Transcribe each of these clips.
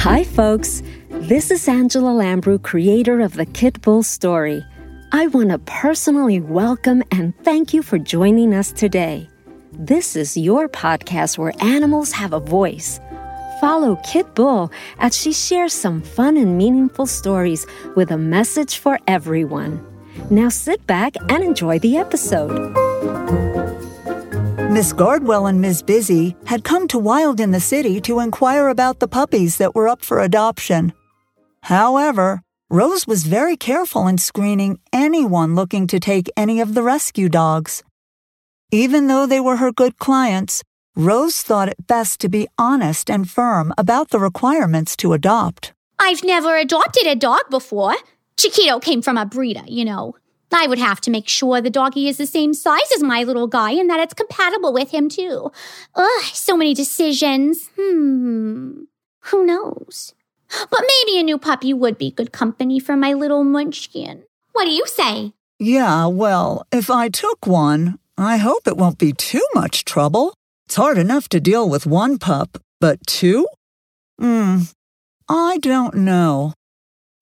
Hi, folks. This is Angela Lambrou, creator of the Kit Bull story. I want to personally welcome and thank you for joining us today. This is your podcast where animals have a voice. Follow Kit Bull as she shares some fun and meaningful stories with a message for everyone. Now sit back and enjoy the episode. Miss Gardwell and Miss Busy had come to Wild in the City to inquire about the puppies that were up for adoption. However, Rose was very careful in screening anyone looking to take any of the rescue dogs. Even though they were her good clients, Rose thought it best to be honest and firm about the requirements to adopt. I've never adopted a dog before. Chiquito came from a breeder, you know. I would have to make sure the doggy is the same size as my little guy and that it's compatible with him too. Ugh, so many decisions. Hmm. Who knows? But maybe a new puppy would be good company for my little munchkin. What do you say? Yeah, well, if I took one, I hope it won't be too much trouble. It's hard enough to deal with one pup, but two? Hmm. I don't know.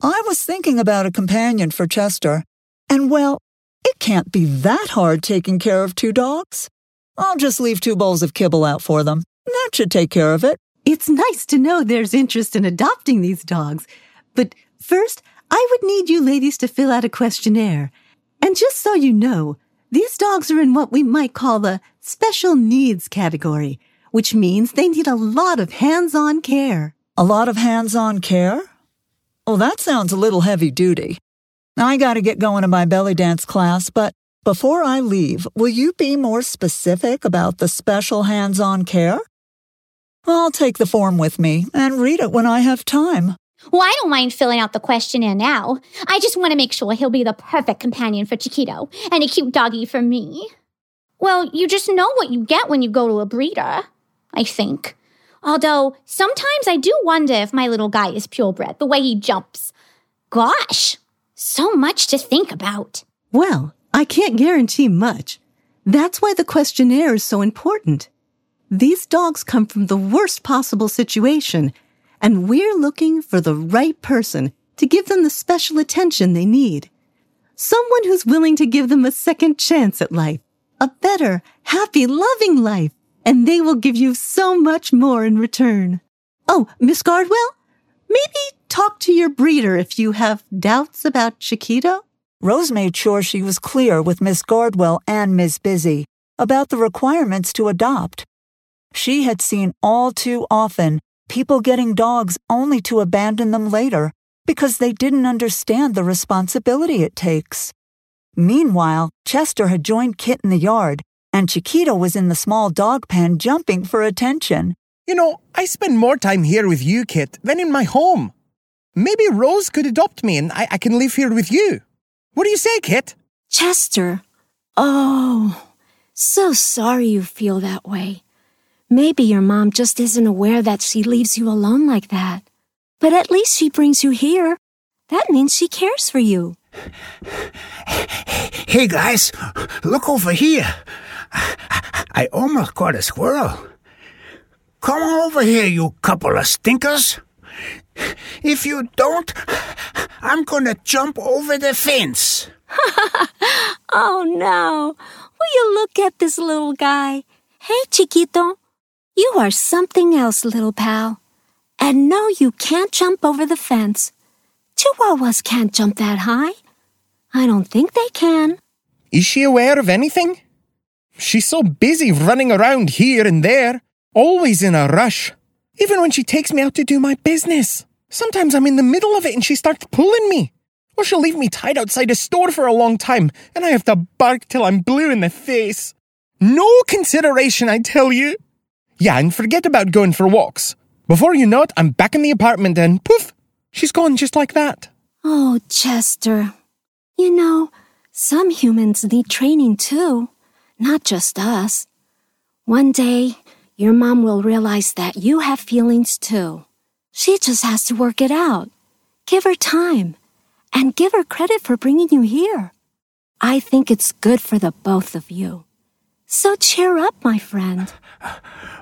I was thinking about a companion for Chester. And well, it can't be that hard taking care of two dogs. I'll just leave two bowls of kibble out for them. That should take care of it. It's nice to know there's interest in adopting these dogs. But first, I would need you ladies to fill out a questionnaire. And just so you know, these dogs are in what we might call the special needs category, which means they need a lot of hands-on care. A lot of hands-on care? Oh, that sounds a little heavy duty. I gotta get going to my belly dance class, but before I leave, will you be more specific about the special hands on care? I'll take the form with me and read it when I have time. Well, I don't mind filling out the questionnaire now. I just want to make sure he'll be the perfect companion for Chiquito and a cute doggy for me. Well, you just know what you get when you go to a breeder, I think. Although sometimes I do wonder if my little guy is purebred, the way he jumps. Gosh, so much to think about. Well, I can't guarantee much. That's why the questionnaire is so important. These dogs come from the worst possible situation, and we're looking for the right person to give them the special attention they need. Someone who's willing to give them a second chance at life, a better, happy, loving life, and they will give you so much more in return. Oh, Miss Gardwell, maybe talk to your breeder if you have doubts about Chiquito? Rose made sure she was clear with Miss Gardwell and Miss Busy about the requirements to adopt. She had seen all too often people getting dogs only to abandon them later because they didn't understand the responsibility it takes. Meanwhile, Chester had joined Kit in the yard, and Chiquito was in the small dog pen jumping for attention. You know, I spend more time here with you, Kit, than in my home. Maybe Rose could adopt me and I, I can live here with you. What do you say, Kit? Chester. Oh, so sorry you feel that way. Maybe your mom just isn't aware that she leaves you alone like that. But at least she brings you here. That means she cares for you. Hey guys, look over here. I almost caught a squirrel. Come over here, you couple of stinkers. If you don't, I'm gonna jump over the fence. oh no. Will you look at this little guy? Hey, Chiquito. You are something else, little pal. And no, you can't jump over the fence. Chihuahuas can't jump that high. I don't think they can. Is she aware of anything? She's so busy running around here and there, always in a rush, even when she takes me out to do my business. Sometimes I'm in the middle of it and she starts pulling me. Or she'll leave me tied outside a store for a long time and I have to bark till I'm blue in the face. No consideration, I tell you. Yeah, and forget about going for walks. Before you know it, I'm back in the apartment and poof, she's gone just like that. Oh, Chester. You know, some humans need training too, not just us. One day, your mom will realize that you have feelings too. She just has to work it out. Give her time and give her credit for bringing you here. I think it's good for the both of you. So cheer up, my friend.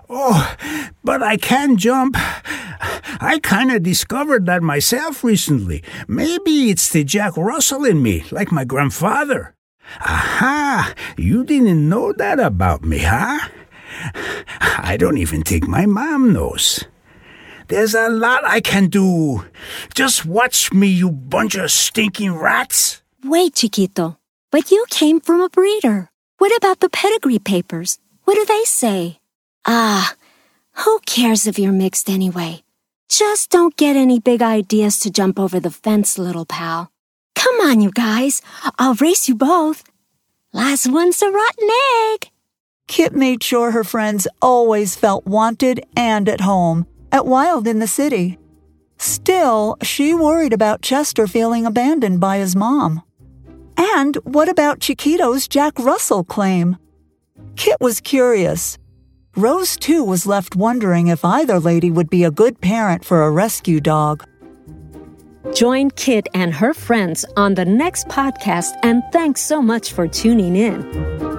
Oh, but I can jump. I kind of discovered that myself recently. Maybe it's the Jack Russell in me, like my grandfather. Aha! You didn't know that about me, huh? I don't even think my mom knows. There's a lot I can do. Just watch me, you bunch of stinking rats. Wait, Chiquito. But you came from a breeder. What about the pedigree papers? What do they say? Ah, who cares if you're mixed anyway? Just don't get any big ideas to jump over the fence, little pal. Come on, you guys. I'll race you both. Last one's a rotten egg. Kit made sure her friends always felt wanted and at home at Wild in the City. Still, she worried about Chester feeling abandoned by his mom. And what about Chiquito's Jack Russell claim? Kit was curious. Rose, too, was left wondering if either lady would be a good parent for a rescue dog. Join Kit and her friends on the next podcast, and thanks so much for tuning in.